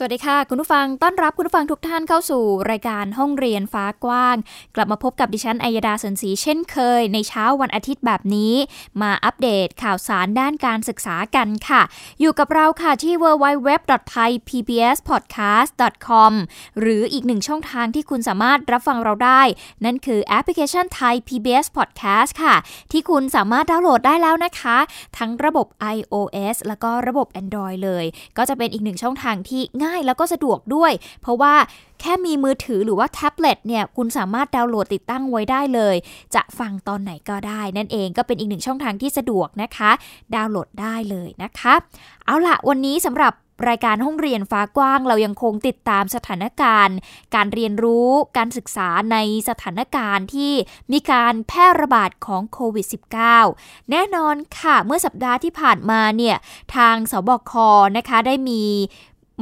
สวัสดีค่ะ คุณผู้ฟังต้อนรับคุณผู้ฟังทุกท่านเข้าสู่รายการห้องเรียนฟ้ากว้าง กลับมาพบกับดิฉันอัยดาสนศรีเช่นเคย ในเช้าวันอาทิตย์แบบนี้ มาอัปเดตข่าวสารด้านการศึกษากันค่ะ อยู่กับเราค่ะที่ www.thaipbspodcast.com หรืออีกหนึ่งช่องทางที่คุณสามารถรับฟังเราได้ นั่นคือแอปพลิเคชันไทย PBS Podcast ค่ะ ที่คุณสามารถดาวน์โหลดได้แล้วนะคะ ทั้งระบบ iOS แล้วก็ระบบ Android เลย ก็จะเป็นอีกหนึ่งช่องทางที่ง่ายง่ายแล้วก็สะดวกด้วย เพราะว่าแค่มีมือถือหรือว่าแท็บเล็ตเนี่ยคุณสามารถดาวน์โหลดติดตั้งไว้ได้เลย จะฟังตอนไหนก็ได้ นั่นเองก็เป็นอีกหนึ่งช่องทางที่สะดวกนะคะ ดาวน์โหลดได้เลยนะคะ เอาละวันนี้สำหรับรายการห้องเรียนฟ้ากว้างเรายังคงติดตามสถานการณ์ การเรียนรู้การศึกษาในสถานการณ์ที่มีการแพร่ระบาดของโควิด -19 แน่นอนค่ะ เมื่อสัปดาห์ที่ผ่านมาเนี่ย ทางสบคนะคะได้มี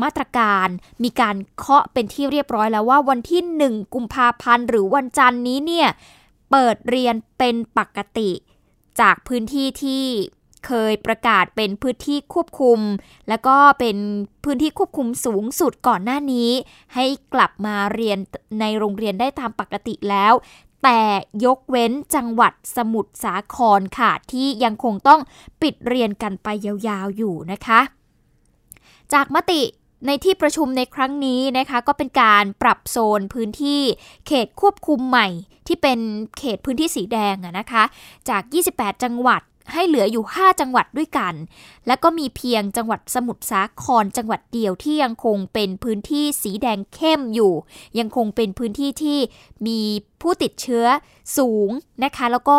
มาตรการ มีการเคาะเป็นที่เรียบร้อยแล้วว่าวันที่ 1 กุมภาพันธ์หรือวันจันทร์นี้เนี่ยเปิดเรียนเป็นปกติ จากพื้นที่ที่เคยประกาศเป็นพื้นที่ควบคุม แล้วก็เป็นพื้นที่ควบคุมสูงสุดก่อนหน้านี้ ให้กลับมาเรียนในโรงเรียนได้ตามปกติแล้ว แต่ยกเว้นจังหวัดสมุทรสาครค่ะ ที่ยังคงต้องปิดเรียนกันไปยาวๆอยู่นะคะ จากมติ ในที่ประชุมในครั้งนี้นะคะก็เป็นการปรับโซนพื้นที่เขตควบคุมใหม่ ที่เป็นเขตพื้นที่สีแดงนะคะ จาก 28 จังหวัดให้เหลืออยู่ 5 จังหวัดด้วยกัน และก็มีเพียงจังหวัดสมุทรสาครจังหวัดเดียวที่ยังคงเป็นพื้นที่สีแดงเข้มอยู่ ยังคงเป็นพื้นที่ที่มีผู้ติดเชื้อสูงนะคะ แล้วก็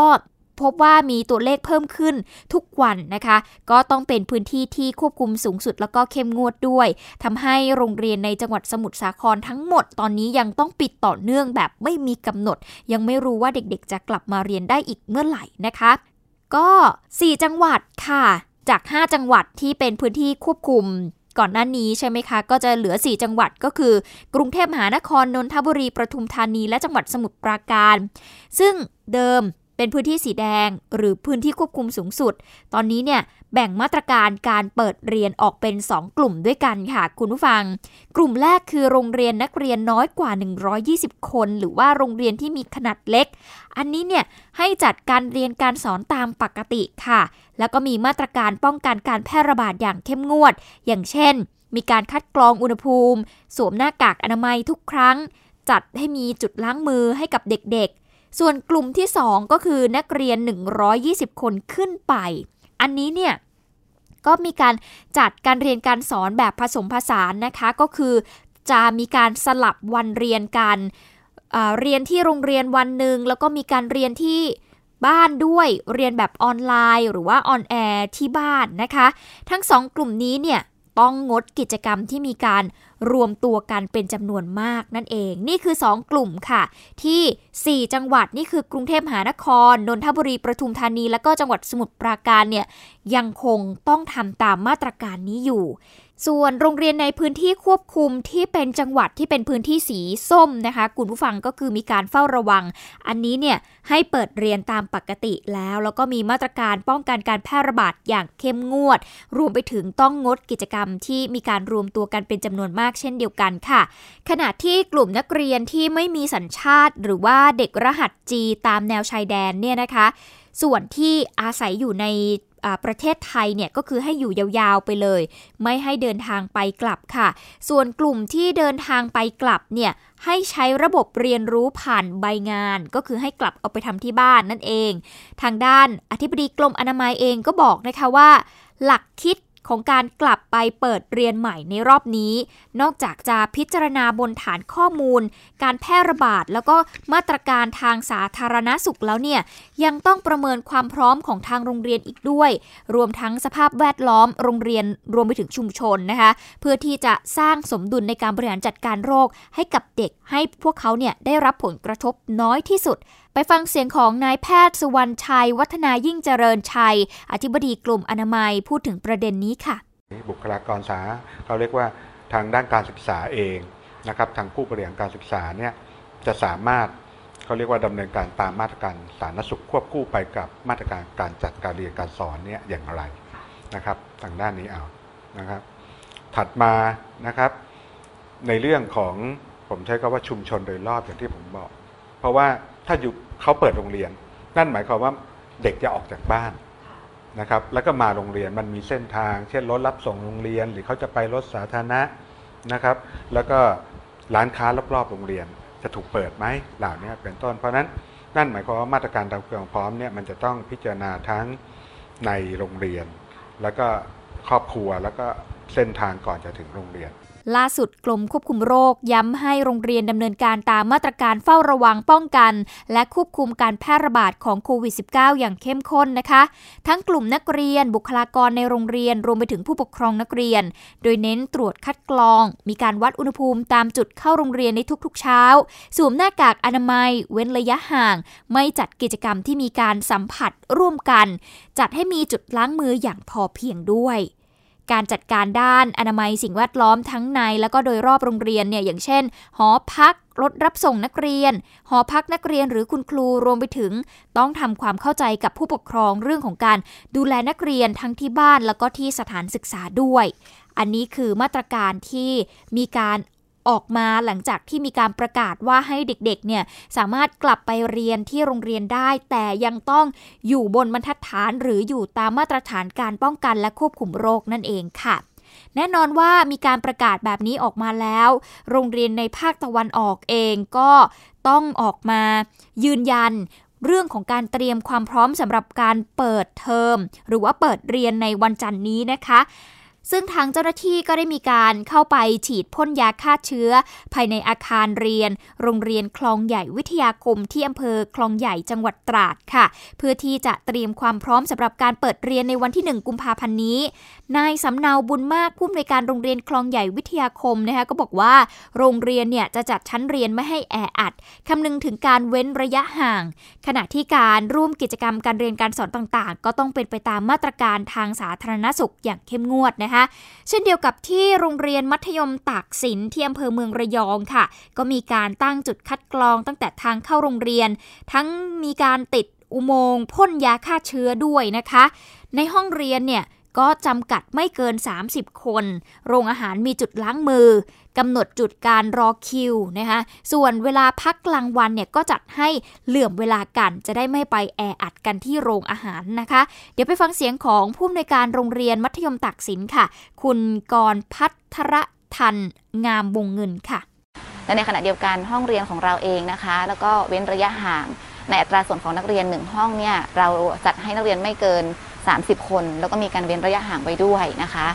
พบว่ามีตัวเลขเพิ่มขึ้นทุกวันนะคะ ก็ต้องเป็นพื้นที่ที่ควบคุมสูงสุดแล้วก็เข้มงวดด้วยทำให้โรงเรียนในจังหวัดสมุทรสาครทั้งหมดตอนนี้ยังต้องปิดต่อเนื่องแบบไม่มีกำหนด ยังไม่รู้ว่าเด็กๆ จะกลับมาเรียนได้อีกเมื่อไหร่นะคะ ก็ 4 จังหวัดค่ะ จาก 5 จังหวัดที่เป็นพื้นที่ควบคุมก่อนหน้านี้ใช่ไหมคะ ก็จะเหลือ 4 จังหวัดก็คือ กรุงเทพมหานครนนทบุรีประทุมธานี และจังหวัดสมุทรปราการ ซึ่งเดิม เป็นพื้นที่สีแดงหรือพื้นที่ควบคุมสูงสุด ตอนนี้เนี่ยแบ่งมาตรการการเปิดเรียนออกเป็น 2 กลุ่มด้วยกันค่ะ คุณผู้ฟัง กลุ่มแรกคือโรงเรียนนักเรียนน้อยกว่า 120 คน หรือว่าโรงเรียนที่มีขนาดเล็ก อันนี้เนี่ยให้จัดการเรียนการสอนตามปกติค่ะ แล้วก็มีมาตรการป้องกันการแพร่ระบาดอย่างเข้มงวด อย่างเช่น มีการคัดกรองอุณหภูมิ สวมหน้ากากอนามัยทุกครั้ง จัดให้มีจุดล้างมือให้กับเด็กๆ ส่วนกลุ่มที่ 2 ก็คือนักเรียน 120 คนขึ้นไป อันนี้เนี่ยก็มีการจัดการเรียนการสอนแบบผสมผสานนะคะ ก็คือจะมีการสลับวันเรียนกันเรียนที่โรงเรียนวันหนึ่งแล้วก็มีการเรียนที่บ้านด้วยเรียนแบบออนไลน์ หรือว่า on air ที่บ้านนะคะ ทั้งสองกลุ่มนี้เนี่ยต้องงดกิจกรรมที่มีการ รวมตัวกันเป็นจำนวนมากนั่นเอง นี่คือ 2 กลุ่มค่ะ ที่ 4 จังหวัดนี่คือกรุงเทพมหานคร นนทบุรีประทุมธานี และก็จังหวัดสมุทรปราการเนี่ยยังคงต้องทำตามมาตรการนี้อยู่ ส่วนโรงเรียนในพื้นที่ควบคุมที่เป็นจังหวัดที่เป็นพื้นที่สีส้มนะคะคุณผู้ฟังก็คือมีการเฝ้าระวัง อันนี้เนี่ยให้เปิดเรียนตามปกติแล้ว แล้วก็มีมาตรการป้องกันการแพร่ระบาดอย่างเข้มงวด รวมไปถึงต้องงดกิจกรรมที่มีการรวมตัวกันเป็นจำนวนมากเช่นเดียวกันค่ะ ขณะที่กลุ่มนักเรียนที่ไม่มีสัญชาติ หรือว่าเด็กรหัสจีตามแนวชายแดนเนี่ยนะคะส่วนที่อาศัยอยู่ใน ประเทศไทยเนี่ยก็คือให้อยู่ยาวๆไปเลย ไม่ให้เดินทางไปกลับค่ะ ส่วนกลุ่มที่เดินทางไปกลับเนี่ยให้ใช้ระบบเรียนรู้ผ่านใบงาน ก็คือให้กลับเอาไปทำที่บ้านนั่นเอง ทางด้านอธิบดีกรมอนามัยเองก็บอกนะคะว่า หลักคิด ของการกลับไปเปิดเรียนใหม่ในรอบนี้ นอกจากจะพิจารณาบนฐานข้อมูล การแพร่ระบาดแล้วก็มาตรการทางสาธารณสุขแล้วเนี่ยยังต้องประเมินความพร้อมของทางโรงเรียนอีกด้วย รวมทั้งสภาพแวดล้อมโรงเรียนรวมไปถึงชุมชนนะคะ เพื่อที่จะสร้างสมดุลในการบริหารจัดการโรคให้กับเด็กให้พวกเขาเนี่ยได้รับผลกระทบน้อยที่สุด ไปฟังเสียงของนายแพทย์สุวรรณชัย วัฒนายิ่งเจริญชัย อธิบดีกลุ่มอนามัยพูดถึงประเด็นนี้ค่ะ บุคลากรสาเขาเรียกว่าทางด้านการศึกษาเองนะครับทางผู้บริหารการศึกษาเนี่ยจะสามารถเขาเรียกว่าดำเนินการตามมาตรการสาธารณสุขควบคู่ไปกับมาตรการการจัดการเรียนการสอนเนี่ยอย่างไรนะครับทางด้านนี้เอานะครับ ถัดมานะครับ ในเรื่องของผมใช้คำว่าชุมชนโดยรอบอย่างที่ผมบอก เพราะว่าถ้าอยู่ เขาเปิดโรงเรียน นั่นหมายความว่าเด็กจะออกจากบ้านนะครับ แล้วก็มาโรงเรียนมันมีเส้นทาง เช่นรถรับส่งโรงเรียน หรือเขาจะไปรถสาธารณะนะครับ แล้วก็ร้านค้ารอบๆโรงเรียน จะถูกเปิดไหมเหล่านี้เป็นต้น เพราะนั้นนั่นหมายความว่ามาตรการตามความพร้อมเนี่ยมันจะต้องพิจารณาทั้งในโรงเรียน แล้วก็ครอบครัวแล้วก็เส้นทางก่อนจะถึงโรงเรียน ล่าสุดกรมควบคุมโรค ย้ำให้โรงเรียนดำเนินการตามมาตรการเฝ้าระวังป้องกัน และควบคุมการแพร่ระบาดของโควิด -19 อย่างเข้มข้นนะคะ ทั้งกลุ่มนักเรียนบุคลากรในโรงเรียนรวมไปถึงผู้ปกครองนักเรียน โดยเน้นตรวจคัดกรอง มีการวัดอุณหภูมิตามจุดเข้าโรงเรียนในทุกๆเช้า สวมหน้ากากอนามัย เว้นระยะห่าง ไม่จัดกิจกรรมที่มีการสัมผัสร่วมกัน จัดให้มีจุดล้างมืออย่างพอเพียงด้วย การจัดการด้านอนามัยสิ่งแวดล้อมทั้งใน แล้วก็โดยรอบโรงเรียนเนี่ยอย่างเช่น หอพักรถรับส่งนักเรียน หอพักนักเรียนหรือคุณครูรวมไปถึง ต้องทำความเข้าใจกับผู้ปกครองเรื่องของการดูแลนักเรียนทั้งที่บ้านแล้วก็ที่สถานศึกษาด้วย อันนี้คือมาตรการที่มีการ ออกมาหลังจากที่มีการประกาศว่าให้เด็กๆเนี่ยสามารถกลับไปเรียนที่โรงเรียนได้ แต่ยังต้องอยู่บนบรรทัดฐานหรืออยู่ตามมาตรฐานการป้องกันและควบคุมโรคนั่นเองค่ะแน่นอนว่ามีการประกาศแบบนี้ออกมาแล้ว โรงเรียนในภาคตะวันออกเองก็ต้องออกมายืนยันเรื่องของการเตรียมความพร้อมสำหรับการเปิดเทอม หรือว่าเปิดเรียนในวันจันทร์นี้นะคะ ซึ่งทางเจ้าหน้าที่ก็ได้มีการเข้าไปฉีดพ่นยาฆ่าเชื้อ ภายในอาคารเรียน โรงเรียนคลองใหญ่วิทยาคมที่อำเภอคลองใหญ่จังหวัดตราดค่ะ เพื่อที่จะเตรียมความพร้อมสำหรับการเปิดเรียนในวันที่ 1 กุมภาพันธ์นี้ นายสำเนาบุญมากผู้อำนวยการโรงเรียนคลองใหญ่วิทยาคมนะคะก็บอกว่า โรงเรียนเนี่ยจะจัดชั้นเรียนไม่ให้แออัดคำนึงถึงการเว้นระยะห่าง ขณะที่การร่วมกิจกรรมการเรียนการสอนต่างๆ ก็ต้องเป็นไปตามมาตรการทางสาธารณสุขอย่างเข้มงวดนะคะเช่นเดียวกับที่โรงเรียนมัธยมตากสินที่อำเภอเมืองระยองค่ะ ก็มีการตั้งจุดคัดกรองตั้งแต่ทางเข้าโรงเรียน ทั้งมีการติดอุโมงค์พ่นยาฆ่าเชื้อด้วยนะคะ ในห้องเรียนเนี่ยก็จำกัดไม่เกิน 30 คน โรงอาหารมีจุดล้างมือ กำหนดจุดการรอคิวนะคะส่วนเวลาพักกลางวันเนี่ยก็จัดให้เหลื่อมเวลากัน จะได้ไม่ไปแออัดกันที่โรงอาหารนะคะ เดี๋ยวไปฟังเสียงของผู้อำนวยการโรงเรียนมัธยมตักสินค่ะ คุณกรพัทรทันงามวงเงินค่ะและในขณะเดียวกันห้องเรียนของเราเองนะคะ แล้วก็เว้นระยะห่างในอัตราส่วนของนักเรียนหนึ่งห้องเนี่ยเราจัดให้นักเรียนไม่เกิน 30 คน แล้วก็มีการเว้นระยะห่างไว้ด้วยนะคะ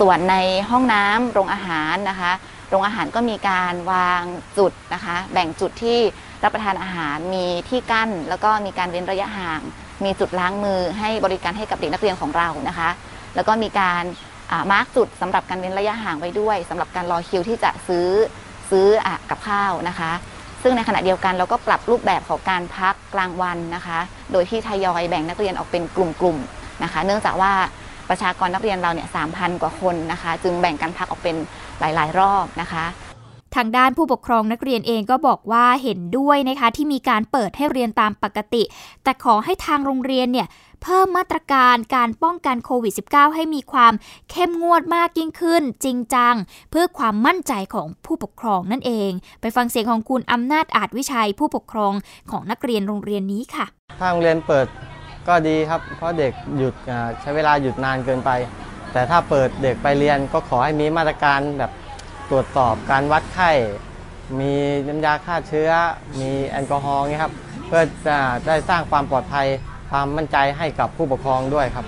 ส่วนในห้องน้ำโรงอาหารนะคะ โรงอาหารก็มีการวางจุดนะคะ แบ่งจุดที่รับประทานอาหารมีที่กั้น แล้วก็มีการเว้นระยะห่าง มีจุดล้างมือให้บริการให้กับเด็กนักเรียนของเรานะคะ แล้วก็มีการมาร์กจุดสำหรับการเว้นระยะห่างไว้ด้วยสำหรับการรอคิวที่จะซื้อซื้ออกับข้าวนะคะ ซึ่งในขณะเดียวกันเราก็ปรับรูปแบบของการพักกลางวันนะคะ โดยที่ทยอยแบ่งนักเรียนออกเป็นกลุ่มๆนะคะ เนื่องจากว่า ประชากรนักเรียนเราเนี่ยสามพันกว่าคนนะคะ จึงแบ่งกันพักออกเป็นหลาย ๆ รอบนะคะทางด้านผู้ปกครองนักเรียนเองก็บอกว่าเห็นด้วยนะคะที่มีการเปิดให้เรียนตามปกติ แต่ขอให้ทางโรงเรียนเนี่ยเพิ่มมาตรการการป้องกันโควิด -19 ให้มีความเข้มงวดมากยิ่งขึ้น จริงจัง เพื่อความมั่นใจของผู้ปกครองนั่นเอง ไปฟังเสียงของคุณอำนาจอาจวิชัยผู้ปกครองของนักเรียนโรงเรียนนี้ค่ะถ้าโรงเรียนเปิด ก็ดีครับ เพราะเด็กหยุดใช้เวลาหยุดนานเกินไป แต่ถ้าเปิดเด็กไปเรียนก็ขอให้มีมาตรการแบบตรวจสอบการวัดไข้ มีน้ำยาฆ่าเชื้อ มีแอลกอฮอล์เงี้ยครับ เพื่อจะได้สร้างความปลอดภัยความมั่นใจให้กับผู้ปกครองด้วยครับ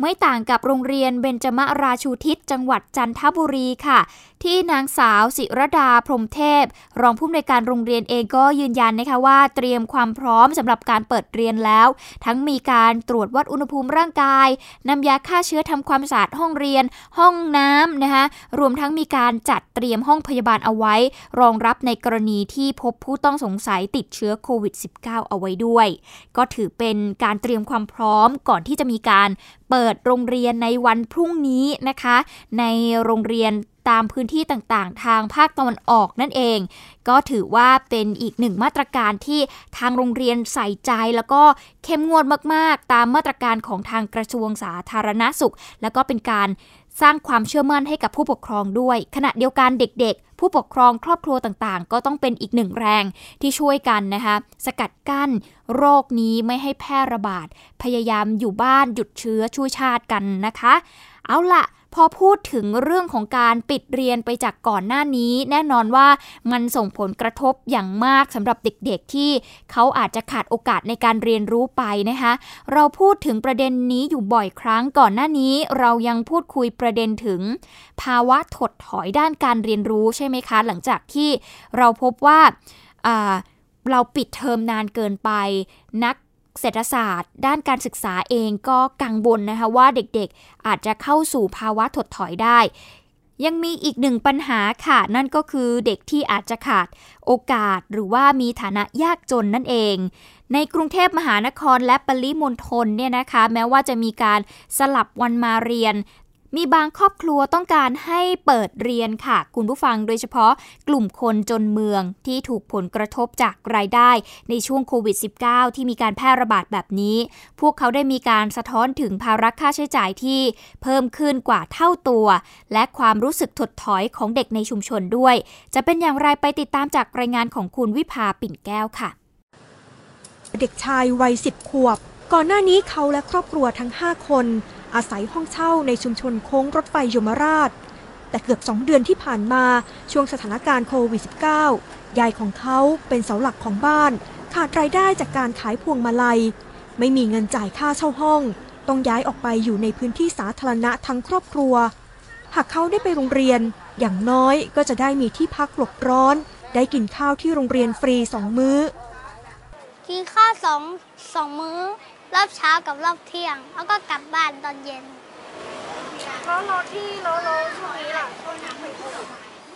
ไม่ต่างกับโรงเรียนเบญจมราชูทิศจังหวัดจันทบุรีค่ะ ที่นางสาวศิรดาพรมเทพ รองผู้อำนวยการโรงเรียนเองก็ยืนยันนะคะว่าเตรียมความพร้อมสำหรับการเปิดเรียนแล้ว ทั้งมีการตรวจวัดอุณหภูมิร่างกายนำยาฆ่าเชื้อทำความสะอาดห้องเรียน ห้องน้ำนะคะรวมทั้งมีการจัดเตรียมห้องพยาบาลเอาไว้ รองรับในกรณีที่พบผู้ต้องสงสัยติดเชื้อโควิด -19 เอาไว้ด้วย ก็ถือเป็นการเตรียมความพร้อมก่อนที่จะมีการเปิดโรงเรียนในวันพรุ่งนี้นะคะ ในโรงเรียน ตามพื้นที่ต่างๆ ทางภาคตะวันออกนั่นเอง ก็ถือว่าเป็นอีกหนึ่งมาตรการที่ทางโรงเรียนใส่ใจ แล้วก็เข้มงวดมากๆ ตามมาตรการของทางกระทรวงสาธารณสุข แล้วก็เป็นการสร้างความเชื่อมั่นให้กับผู้ปกครองด้วย ขณะเดียวกันเด็กๆ ผู้ปกครองครอบครัวต่างๆ ก็ต้องเป็นอีกหนึ่งแรงที่ช่วยกันนะคะสกัดกั้น โรคนี้ไม่ให้แพร่ระบาด พยายามอยู่บ้านหยุดเชื้อช่วยชาติกันนะคะ เอาละ พอพูดถึงเรื่องของการปิดเรียนไปจากก่อนหน้านี้ แน่นอนว่ามันส่งผลกระทบอย่างมากสำหรับเด็กๆ ที่เขาอาจจะขาดโอกาสในการเรียนรู้ไปนะคะ เราพูดถึงประเด็นนี้อยู่บ่อยครั้งก่อนหน้านี้ เรายังพูดคุยประเด็นถึง ภาวะถดถอยด้านการเรียนรู้ใช่ไหมคะ หลังจากที่เราพบว่าเราปิดเทอมนานเกินไป นัก เศรษฐศาสตร์ ด้านการศึกษาเองก็กังวลนะคะว่าเด็กๆ อาจจะเข้าสู่ภาวะถดถอยได้ ยังมีอีกหนึ่งปัญหาค่ะ นั่นก็คือเด็กที่อาจจะขาดโอกาสหรือว่ามีฐานะยากจนนั่นเอง ในกรุงเทพมหานครและปริมณฑลเนี่ยนะคะ แม้ว่าจะมีการสลับวันมาเรียน มีบางครอบครัวต้องการให้เปิดเรียนค่ะ คุณผู้ฟังโดยเฉพาะกลุ่มคนจนเมืองที่ถูกผลกระทบจากรายได้ในช่วงโควิด -19 ที่มีการแพร่ระบาดแบบนี้ พวกเขาได้มีการสะท้อนถึงภาระค่าใช้จ่ายที่เพิ่มขึ้นกว่าเท่าตัว และความรู้สึกถดถอยของเด็กในชุมชนด้วย จะเป็นอย่างไรไปติดตามจากรายงานของคุณวิภาปิ่นแก้วค่ะ เด็กชายวัยสิบขวบ ก่อนหน้านี้เขาและครอบครัวทั้ง 5 คน อาศัยห้องเช่าในชุมชนโค้งรถไฟยมราช แต่เกือบสองเดือนที่ผ่านมาช่วงสถานการณ์โควิด -19 ยายของเขาเป็นเสาหลักของบ้าน ขาดรายได้จากการขายพวงมาลัย ไม่มีเงินจ่ายค่าเช่าห้อง ต้องย้ายออกไปอยู่ในพื้นที่สาธารณะทั้งครอบครัว หากเขาได้ไปโรงเรียน อย่างน้อยก็จะได้มีที่พักหลบร้อน ได้กินข้าวที่โรงเรียนฟรีสองมื้อ กินข้าวสองสองมื้อ รอบเช้ากับรอบเที่ยง แล้วก็กลับบ้านตอนเย็น แล้วเราที่เราเราช่วงนี้ล่ะช่วงนี้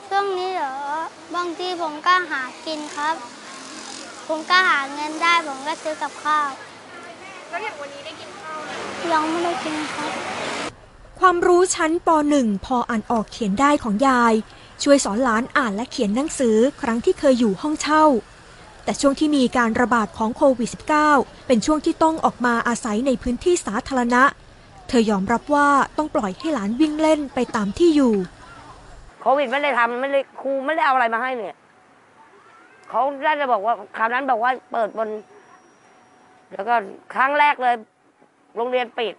ช่วงนี้เหรอบางทีผมก็หากินครับ ผมก็หาเงินได้ผมก็ซื้อกับข้าวแล้วอย่างวันนี้ได้กินข้าวยังไม่ได้กินครับ ความรู้ชั้นป .1 พออ่านออกเขียนได้ของยาย ช่วยสอนหลานอ่านและเขียนหนังสือครั้งที่เคยอยู่ห้องเช่า แต่ช่วงที่มีการระบาดของโควิด -19 เป็นช่วงที่ต้องออกมาอาศัยในพื้นที่สาธารณะ เธอยอมรับว่าต้องปล่อยให้หลานวิ่งเล่นไปตามที่อยู่ โควิดไม่ได้ทำไม่ได้ครูไม่ได้เอาอะไรมาให้เนี่ยเขาได้จะบอกว่าคราวนั้นบอกว่าเปิดบน แล้วก็ครั้งแรกเลย โรงเรียนปิด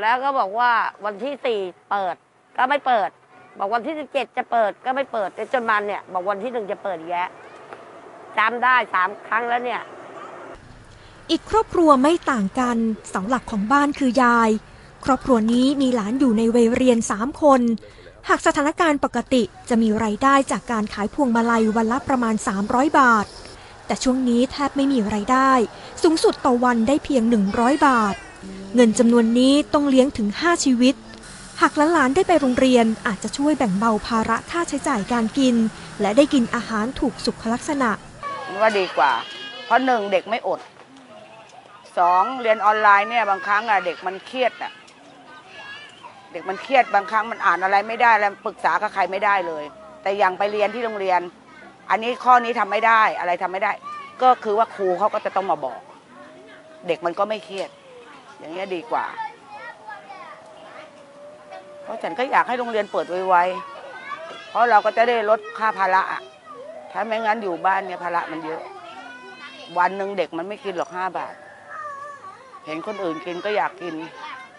แล้วก็บอกว่าวันที่สี่เปิดก็ไม่เปิด บอกวันที่สิบเจ็ดจะเปิดก็ไม่เปิดจนมันเนี่ย บอกวันที่หนึ่งจะเปิดแยะ จำได้สามครั้งแล้วเนี่ย อีกครอบครัวไม่ต่างกันเสาหลักของบ้านคือยาย ครอบครัวนี้มีหลานอยู่ในวัยเรียนสามคน หากสถานการณ์ปกติจะมีไรายได้จากการขายพวงมาลัยวันละประมาณ 300 บาท แต่ช่วงนี้แทบไม่มีไรายได้ สูงสุดต่อวันได้เพียง 100 บาท เงินจำนวนนี้ต้องเลี้ยงถึง 5 ชีวิตหากหลานๆได้ไปโรงเรียนอาจจะช่วยแบ่งเบาภาระค่าใช้จ่ายการกิน และได้กินอาหารถูกสุขลักษณะ ว่าดีกว่า เพราะหนึ่งเด็กไม่อดสองเรียนออนไลน์เนี่ยบางครั้งอะเด็กมันเครียดอะเด็กมันเครียดบางครั้งมันอ่านอะไรไม่ได้แล้วปรึกษากับใครไม่ได้เลย แต่อย่างไปเรียนที่โรงเรียน อันนี้ข้อนี้ทำไม่ได้อะไรทำไม่ได้ ก็คือว่าครูเขาก็จะต้องมาบอก เด็กมันก็ไม่เครียด อย่างนี้ดีกว่าเพราะฉันก็อยากให้โรงเรียนเปิดไวๆเพราะเราก็จะได้ลดค่าภาระ ถ้าไม่งั้นอยู่บ้านเนี่ยภาระมันเยอะ วันหนึ่งเด็กมันไม่กินหรอกห้าบาท เห็นคนอื่นกินก็อยากกิน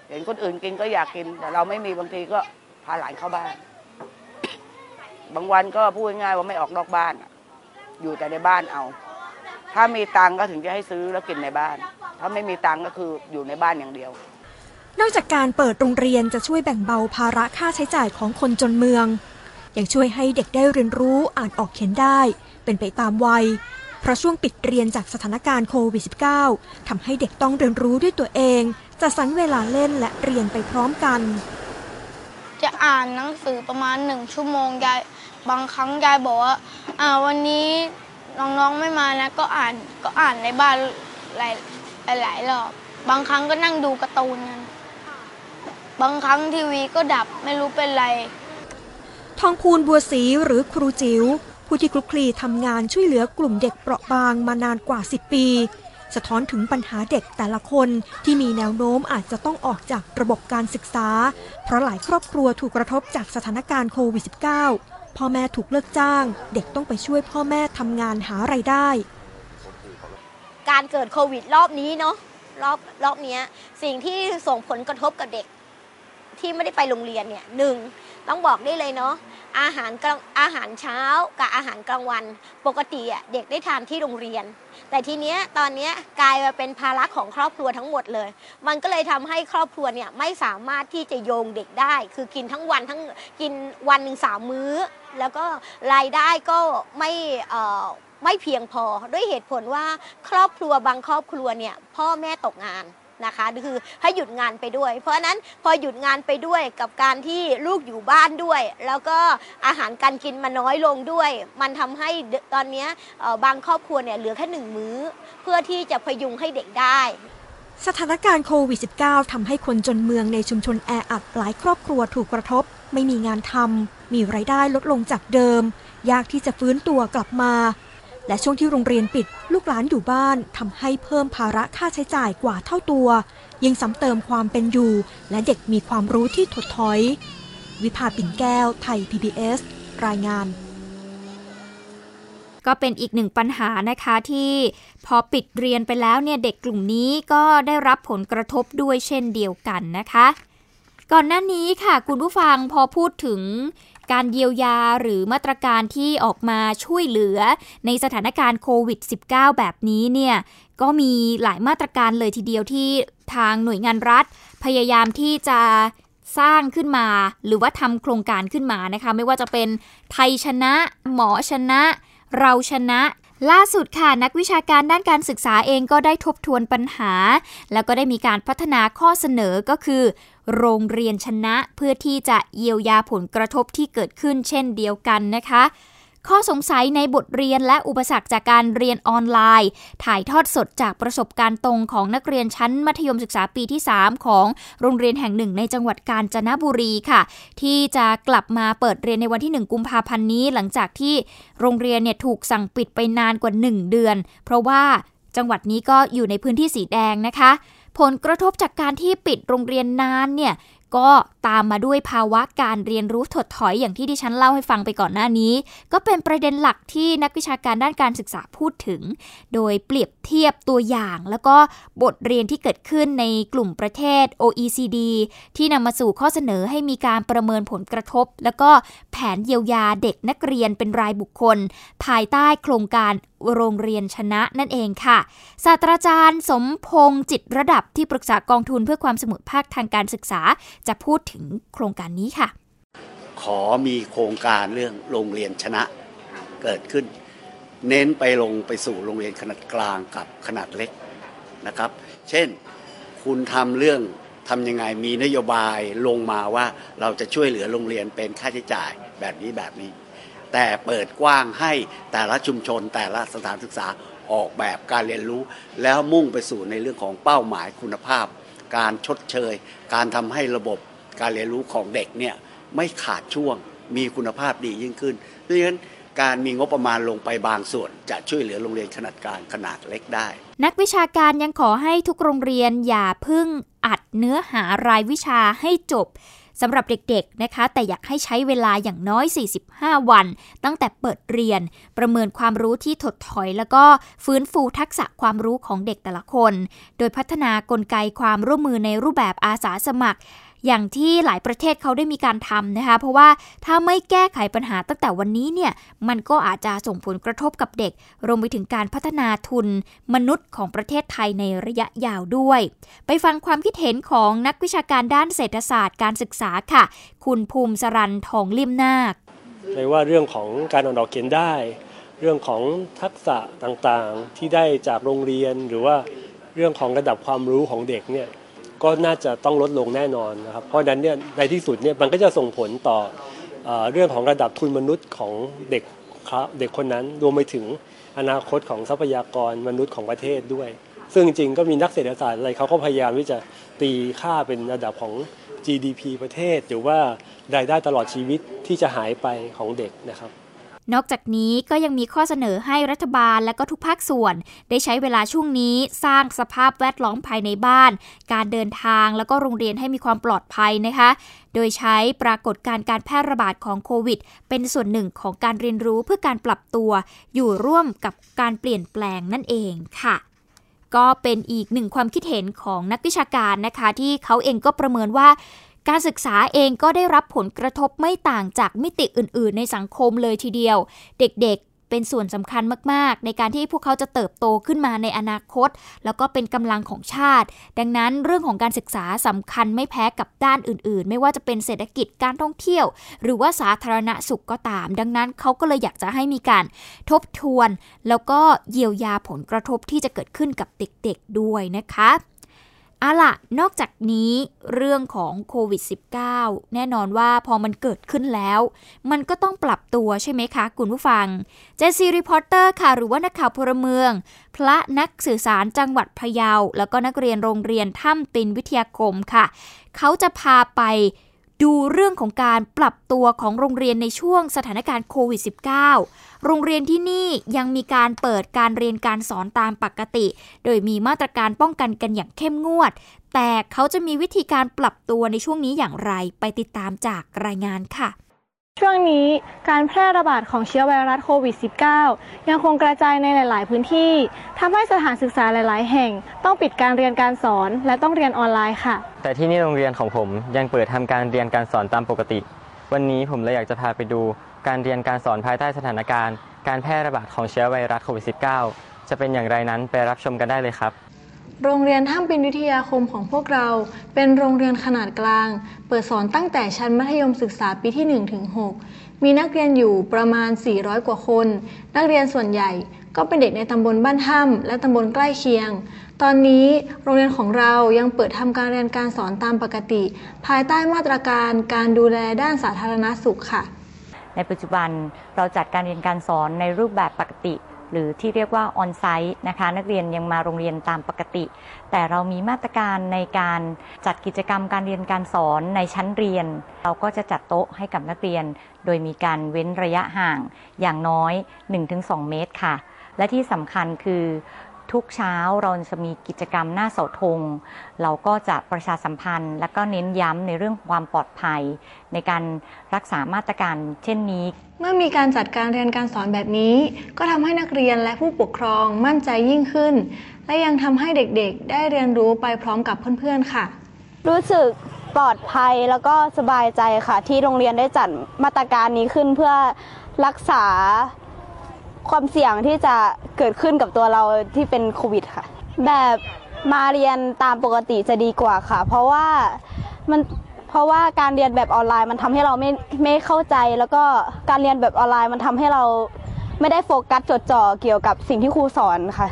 เห็นคนอื่นกินก็อยากกิน แต่เราไม่มีบางทีก็พาหลานเข้าบ้าน บางวันก็พูดง่ายว่าไม่ออกนอกบ้าน อยู่แต่ในบ้านเอา ถ้ามีตังก็ถึงจะให้ซื้อแล้วกินในบ้าน ถ้าไม่มีตังก็คืออยู่ในบ้านอย่างเดียวนอกจากการเปิดโรงเรียนจะช่วยแบ่งเบาภาระค่าใช้จ่ายของคนจนเมือง ยังช่วยให้เด็กได้เรียนรู้อ่านออกเขียนได้ เป็นไปตามวัย เพราะช่วงปิดเรียนจากสถานการณ์โควิด -19 ทำให้เด็กต้องเรียนรู้ด้วยตัวเอง จะสรรเวลาเล่นและเรียนไปพร้อมกัน จะอ่านหนังสือประมาณหนึ่งชั่วโมงยายบางครั้งยายบอกว่าอ่าวันนี้น้องๆไม่มานะก็อ่านก็อ่านในบ้านหลายหลายรอบบางครั้งก็นั่งดูการ์ตูนกันบางครั้งทีวีก็ดับไม่รู้เป็นไร ทองพูนบัวศรีหรือครูจิ๋วผู้ที่คลุกคลีทำงานช่วยเหลือกลุ่มเด็กเปราะบางมานานกว่า 10 ปี สะท้อนถึงปัญหาเด็กแต่ละคนที่มีแนวโน้มอาจจะต้องออกจากระบบการศึกษา เพราะหลายครอบครัวถูกกระทบจากสถานการณ์โควิด -19 พ่อแม่ถูกเลิกจ้าง เด็กต้องไปช่วยพ่อแม่ทำงานหาไรายได้ การเกิดโควิดรอบนี้เนาะรอบรอบเนี้ยสิ่งที่ส่งผลกระทบกับเด็กที่ไม่ได้ไปโรงเรียนเนี่ยหนึ่ง ต้องบอกได้เลยเนาะอาหารกลางอาหารเช้ากับอาหารกลางวัน ปกติอะเด็กได้ทานที่โรงเรียน แต่ทีเนี้ยตอนเนี้ยกลายมาเป็นภาระของครอบครัวทั้งหมดเลย มันก็เลยทำให้ครอบครัวเนี่ยไม่สามารถที่จะโยงเด็กได้ คือกินทั้งวันทั้งกินวันหนึ่งสามมื้อ แล้วก็รายได้ก็ไม่เอ่อไม่เพียงพอด้วยเหตุผลว่าครอบครัวบางครอบครัวเนี่ยพ่อแม่ตกงาน นะคะคือให้หยุดงานไปด้วย เพราะฉะนั้นพอหยุดงานไปด้วยกับการที่ลูกอยู่บ้านด้วย แล้วก็อาหารการกินมันน้อยลงด้วย มันทำให้ตอนนี้บางครอบครัวเนี่ยเหลือแค่หนึ่งมื้อ เพื่อที่จะพยุงให้เด็กได้สถานการณ์โควิด -19 ทำให้คนจนเมืองในชุมชนแออัดหลายครอบครัวถูกกระทบ ไม่มีงานทำ มีไรายได้ลดลงจากเดิม ยากที่จะฟื้นตัวกลับมา และช่วงที่โรงเรียนปิดลูกหลานอยู่บ้านทำให้เพิ่มภาระค่าใช้จ่ายกว่าเท่าตัว ยิ่งซ้ำเติมความเป็นอยู่ และเด็กมีความรู้ที่ถดถอย วิภาปิ่นแก้ว ไทย PBS รายงาน ก็เป็นอีกหนึ่งปัญหานะคะที่พอปิดเรียนไปแล้วเนี่ยเด็กกลุ่มนี้ก็ได้รับผลกระทบด้วยเช่นเดียวกันนะคะ ก่อนหน้านี้ค่ะ คุณผู้ฟังพอพูดถึง การเยียวยาหรือมาตรการที่ออกมาช่วยเหลือในสถานการณ์โควิด -19 แบบนี้เนี่ยก็มีหลายมาตรการเลยทีเดียวที่ทางหน่วยงานรัฐ พยายามที่จะสร้างขึ้นมา หรือว่าทำโครงการขึ้นมานะคะ ไม่ว่าจะเป็นไทยชนะ หมอชนะ เราชนะล่าสุดค่ะ นักวิชาการด้านการศึกษาเองก็ได้ทบทวนปัญหา แล้วก็ได้มีการพัฒนาข้อเสนอก็คือ โรงเรียนชนะเพื่อที่จะเยียวยาผลกระทบที่เกิดขึ้นเช่นเดียวกันนะคะ ข้อสงสัยในบทเรียนและอุปสรรคจากการเรียนออนไลน์ ถ่ายทอดสดจากประสบการณ์ตรงของนักเรียนชั้นมัธยมศึกษาปีที่ 3 ของโรงเรียนแห่งหนึ่งในจังหวัดกาญจนบุรีค่ะ ที่จะกลับมาเปิดเรียนในวันที่ 1 กุมภาพันธ์นี้ หลังจากที่โรงเรียนเนี่ยถูกสั่งปิดไปนานกว่า 1 เดือน เพราะว่าจังหวัดนี้ก็อยู่ในพื้นที่สีแดงนะคะ ผลกระทบจากการที่ปิดโรงเรียนนานเนี่ยก็ตามมาด้วยภาวะการเรียนรู้ถดถอยอย่างที่ดิฉันเล่าให้ฟังไปก่อนหน้านี้ ก็เป็นประเด็นหลักที่นักวิชาการด้านการศึกษาพูดถึง โดยเปรียบเทียบตัวอย่าง แล้วก็บทเรียนที่เกิดขึ้นในกลุ่มประเทศ OECD ที่นำมาสู่ข้อเสนอให้มีการประเมินผลกระทบ แล้วก็แผนเยียวยาเด็กนักเรียนเป็นรายบุคคล ภายใต้โครงการโรงเรียนชนะนั่นเองค่ะ ศาสตราจารย์สมพงษ์จิตระดับที่ปรึกษากองทุนเพื่อความเสมอภาคทางการศึกษา จะพูดถึงโครงการนี้ค่ะ ขอมีโครงการเรื่องโรงเรียนชนะเกิดขึ้น เน้นไปลงไปสู่โรงเรียนขนาดกลางกับขนาดเล็กนะครับ เช่นคุณทำเรื่องทำยังไงมีนโยบายลงมาว่าเราจะช่วยเหลือโรงเรียนเป็นค่าใช้จ่ายแบบนี้แบบนี้ แต่เปิดกว้างให้แต่ละชุมชนแต่ละสถานศึกษาออกแบบการเรียนรู้ แล้วมุ่งไปสู่ในเรื่องของเป้าหมายคุณภาพ การชดเชย การทำให้ระบบการเรียนรู้ของเด็กเนี่ยไม่ขาดช่วงมีคุณภาพดียิ่งขึ้นเพราะฉะนั้นการมีงบประมาณลงไปบางส่วน จะช่วยเหลือโรงเรียนขนาดกลางขนาดเล็กได้ นักวิชาการยังขอให้ทุกโรงเรียนอย่าพึ่งอัดเนื้อหารายวิชาให้จบ สำหรับเด็กๆนะคะ แต่อยากให้ใช้เวลาอย่างน้อย 45 วัน ตั้งแต่เปิดเรียน ประเมินความรู้ที่ถดถอย แล้วก็ฟื้นฟูทักษะความรู้ของเด็กแต่ละคน โดยพัฒนากลไกความร่วมมือในรูปแบบอาสาสมัคร อย่างที่หลายประเทศเขาได้มีการทำนะคะ เพราะว่าถ้าไม่แก้ไขปัญหาตั้งแต่วันนี้เนี่ยมันก็อาจจะส่งผลกระทบกับเด็ก รวมไปถึงการพัฒนาทุนมนุษย์ของประเทศไทยในระยะยาวด้วย ไปฟังความคิดเห็นของนักวิชาการด้านเศรษฐศาสตร์การศึกษาค่ะ คุณภูมิสรันทองลิมนาคในว่าเรื่องของการอ่านออกเขียนได้ เรื่องของทักษะต่างๆที่ได้จากโรงเรียนหรือว่าเรื่องของระดับความรู้ของเด็กเนี่ย ก็น่าจะต้องลดลงแน่นอนนะครับ เพราะฉะนั้นเนี่ยในที่สุดเนี่ยมันก็จะส่งผลต่อเรื่องของระดับทุนมนุษย์ของเด็กเด็กคนนั้นรวมไปถึงอนาคตของทรัพยากรมนุษย์ของประเทศด้วย ซึ่งจริงๆก็มีนักเศรษฐศาสตร์อะไรเขาก็พยายามที่จะตีค่าเป็นระดับของ GDP ประเทศ หรือว่ารายได้ตลอดชีวิตที่จะหายไปของเด็กนะครับ นอกจากนี้ก็ยังมีข้อเสนอให้รัฐบาลและก็ทุกภาคส่วน ได้ใช้เวลาช่วงนี้สร้างสภาพแวดล้อมภายในบ้าน การเดินทางแล้วก็โรงเรียนให้มีความปลอดภัยนะคะ โดยใช้ปรากฏการการแพร่ระบาดของโควิด เป็นส่วนหนึ่งของการเรียนรู้เพื่อการปรับตัว อยู่ร่วมกับการเปลี่ยนแปลงนั่นเองค่ะก็เป็นอีกหนึ่งความคิดเห็นของนักวิชาการนะคะ ที่เขาเองก็ประเมินว่า การศึกษาเองก็ได้รับผลกระทบไม่ต่างจากมิติอื่น ๆ ในสังคมเลยทีเดียว เด็กๆ เป็นส่วนสำคัญมาก ๆ ในการที่พวกเขาจะเติบโตขึ้นมาในอนาคต แล้วก็เป็นกำลังของชาติ ดังนั้นเรื่องของการศึกษาสำคัญไม่แพ้กับด้านอื่น ๆ ไม่ว่าจะเป็นเศรษฐกิจการท่องเที่ยว หรือว่าสาธารณสุขก็ตาม ดังนั้นเขาก็เลยอยากจะให้มีการทบทวน แล้วก็เยียวยาผลกระทบที่จะเกิดขึ้นกับเด็ก ๆ ด้วยนะคะ อะล่ะ นอกจากนี้เรื่องของโควิด -19 แน่นอนว่าพอมันเกิดขึ้นแล้ว มันก็ต้องปรับตัวใช่ไหมคะ คุณผู้ฟัง JC reporter ค่ะ หรือว่านักข่าวพลเมือง พระนักสื่อสารจังหวัดพะเยา แล้วก็นักเรียนโรงเรียนถ้ำปินวิทยาคมค่ะ เขาจะพาไป ดูเรื่องของการปรับตัวของโรงเรียนในช่วงสถานการณ์โควิด -19 โรงเรียนที่นี่ยังมีการเปิดการเรียนการสอนตามปกติ โดยมีมาตรการป้องกันกันอย่างเข้มงวด แต่เขาจะมีวิธีการปรับตัวในช่วงนี้อย่างไร ไปติดตามจากรายงานค่ะ ช่วงนี้การแพร่ระบาดของเชื้อไวรัสโควิด -19 ยังคงกระจายในหลาย ๆ พื้นที่ทำให้สถานศึกษาหลาย ๆ แห่ง ต้องปิดการเรียนการสอนและต้องเรียนออนไลน์ค่ะ แต่ที่นี่โรงเรียนของผมยังเปิดทำการเรียนการสอนตามปกติ วันนี้ผมเลยอยากจะพาไปดู การเรียนการสอนภายใต้สถานการณ์ การแพร่ระบาดของเชื้อไวรัสโควิด -19 จะเป็นอย่างไรนั้นไปรับชมกันได้เลยครับ โรงเรียนท่ามปินวิทยาคมของพวกเรา เป็นโรงเรียนขนาดกลาง เปิดสอนตั้งแต่ชั้นมัธยมศึกษาปีที่ 1 ถึง 6 มีนักเรียนอยู่ประมาณ 400 กว่าคน นักเรียนส่วนใหญ่ก็เป็นเด็กในตำบลบ้านถ้ำและตำบลใกล้เคียง ตอนนี้โรงเรียนของเรายังเปิดทำการเรียนการสอนตามปกติ ภายใต้มาตรการการดูแลด้านสาธารณสุขค่ะ ในปัจจุบันเราจัดการเรียนการสอนในรูปแบบปกติ หรือที่เรียกว่าออนไซต์นะคะ นักเรียนยังมาโรงเรียนตามปกติ แต่เรามีมาตรการในการจัดกิจกรรมการเรียนการสอนในชั้นเรียน เราก็จะจัดโต๊ะให้กับนักเรียน โดยมีการเว้นระยะห่างอย่างน้อย 1-2 เมตรค่ะ และที่สำคัญคือ ทุกเช้าเราจะมีกิจกรรมหน้าเสาธง เราก็จะประชาสัมพันธ์ และก็เน้นย้ำในเรื่องความปลอดภัย ในการรักษามาตรการเช่นนี้ เมื่อมีการจัดการเรียนการสอนแบบนี้ ก็ทำให้นักเรียนและผู้ปกครองมั่นใจยิ่งขึ้น และยังทำให้เด็กๆ ได้เรียนรู้ไปพร้อมกับเพื่อนๆค่ะ รู้สึกปลอดภัยแล้วก็สบายใจค่ะ ที่โรงเรียนได้จัดมาตรการนี้ขึ้นเพื่อรักษา ความเสี่ยงที่จะเกิดขึ้นกับตัวเราที่เป็นโควิดค่ะ แบบมาเรียนตามปกติจะดีกว่าค่ะ เพราะว่ามันเพราะว่าการเรียนแบบออนไลน์มันทำให้เราไม่ไม่เข้าใจ แล้วก็การเรียนแบบออนไลน์มันทำให้เราไม่ได้โฟกัสจดจ่อเกี่ยวกับสิ่งที่ครูสอนค่ะ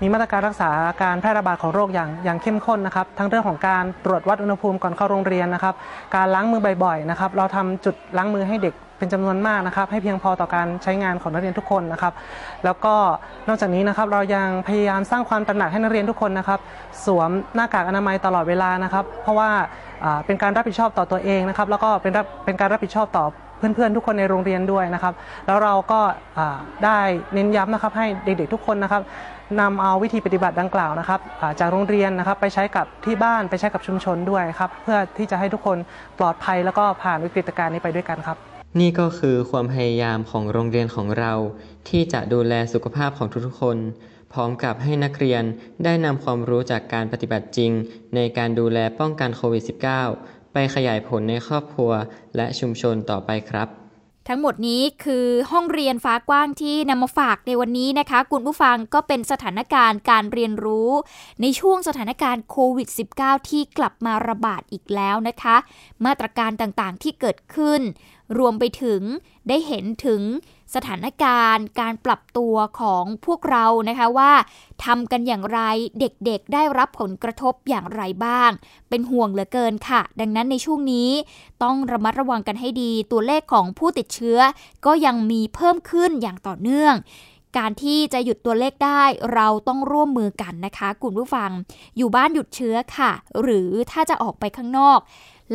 มีมาตรการรักษาการแพร่ระบาดของโรคอย่างอย่างเข้มข้นนะครับ ทั้งเรื่องของการตรวจวัดอุณหภูมิก่อนเข้าโรงเรียนนะครับ การล้างมือบ่อยๆนะครับ เราทำจุดล้างมือให้เด็ก เป็นจำนวนมากนะครับ ให้เพียงพอต่อการใช้งานของนักเรียนทุกคนนะครับ แล้วก็นอกจากนี้นะครับเรายังพยายามสร้างความตระหนักให้นักเรียนทุกคนนะครับ สวมหน้ากากอนามัยตลอดเวลานะครับ เพราะว่าเป็นการรับผิดชอบต่อตัวเองนะครับ แล้วก็เป็นเป็นการรับผิดชอบต่อเพื่อนๆทุกคนในโรงเรียนด้วยนะครับ แล้วเราก็ได้เน้นย้ำนะครับให้เด็กๆทุกคนนะครับนำเอาวิธีปฏิบัติดังกล่าวนะครับจากโรงเรียนนะครับไปใช้กับที่บ้านไปใช้กับชุมชนด้วยครับ เพื่อที่จะให้ทุกคนปลอดภัยแล้วก็ผ่านวิกฤตการณ์นี้ไปด้วยกันครับ นี่ก็คือความพยายามของโรงเรียนของเรา ที่จะดูแลสุขภาพของทุกๆคน พร้อมกับให้นักเรียนได้นำความรู้จากการปฏิบัติจริง ในการดูแลป้องกันโควิด -19 ไปขยายผลในครอบครัวและชุมชนต่อไปครับ ทั้งหมดนี้คือห้องเรียนฟ้ากว้างที่นำมาฝากในวันนี้นะคะ คุณผู้ฟังก็เป็นสถานการณ์การเรียนรู้ ในช่วงสถานการณ์โควิด -19 ที่กลับมาระบาดอีกแล้วนะคะ มาตรการต่างๆที่เกิดขึ้น รวมไปถึงได้เห็นถึงสถานการณ์ การปรับตัวของพวกเรานะคะว่าทำกันอย่างไรเด็กๆได้รับผลกระทบอย่างไรบ้าง เป็นห่วงเหลือเกินค่ะ ดังนั้นในช่วงนี้ต้องระมัดระวังกันให้ดี ตัวเลขของผู้ติดเชื้อ ก็ยังมีเพิ่มขึ้นอย่างต่อเนื่องการที่จะหยุดตัวเลขได้เราต้องร่วมมือกันนะคะ คุณผู้ฟัง อยู่บ้านหยุดเชื้อค่ะ หรือถ้าจะออกไปข้างนอก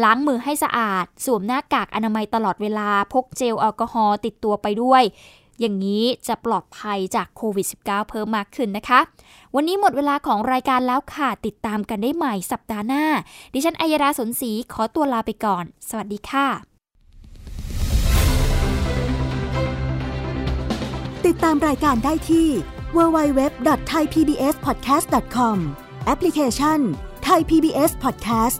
ล้างมือให้สะอาด สวมหน้ากากอนามัยตลอดเวลา พกเจลแอลกอฮอล์ติดตัวไปด้วย อย่างนี้จะปลอดภัยจากโควิด -19 เพิ่มมากขึ้นนะคะ วันนี้หมดเวลาของรายการแล้วค่ะ ติดตามกันได้ใหม่สัปดาห์หน้า ดิฉันอัยราสนศรีขอตัวลาไปก่อน สวัสดีค่ะ ติดตามรายการได้ที่ www.thaipbspodcast.com แอปพลิเคชัน Thai PBS Podcast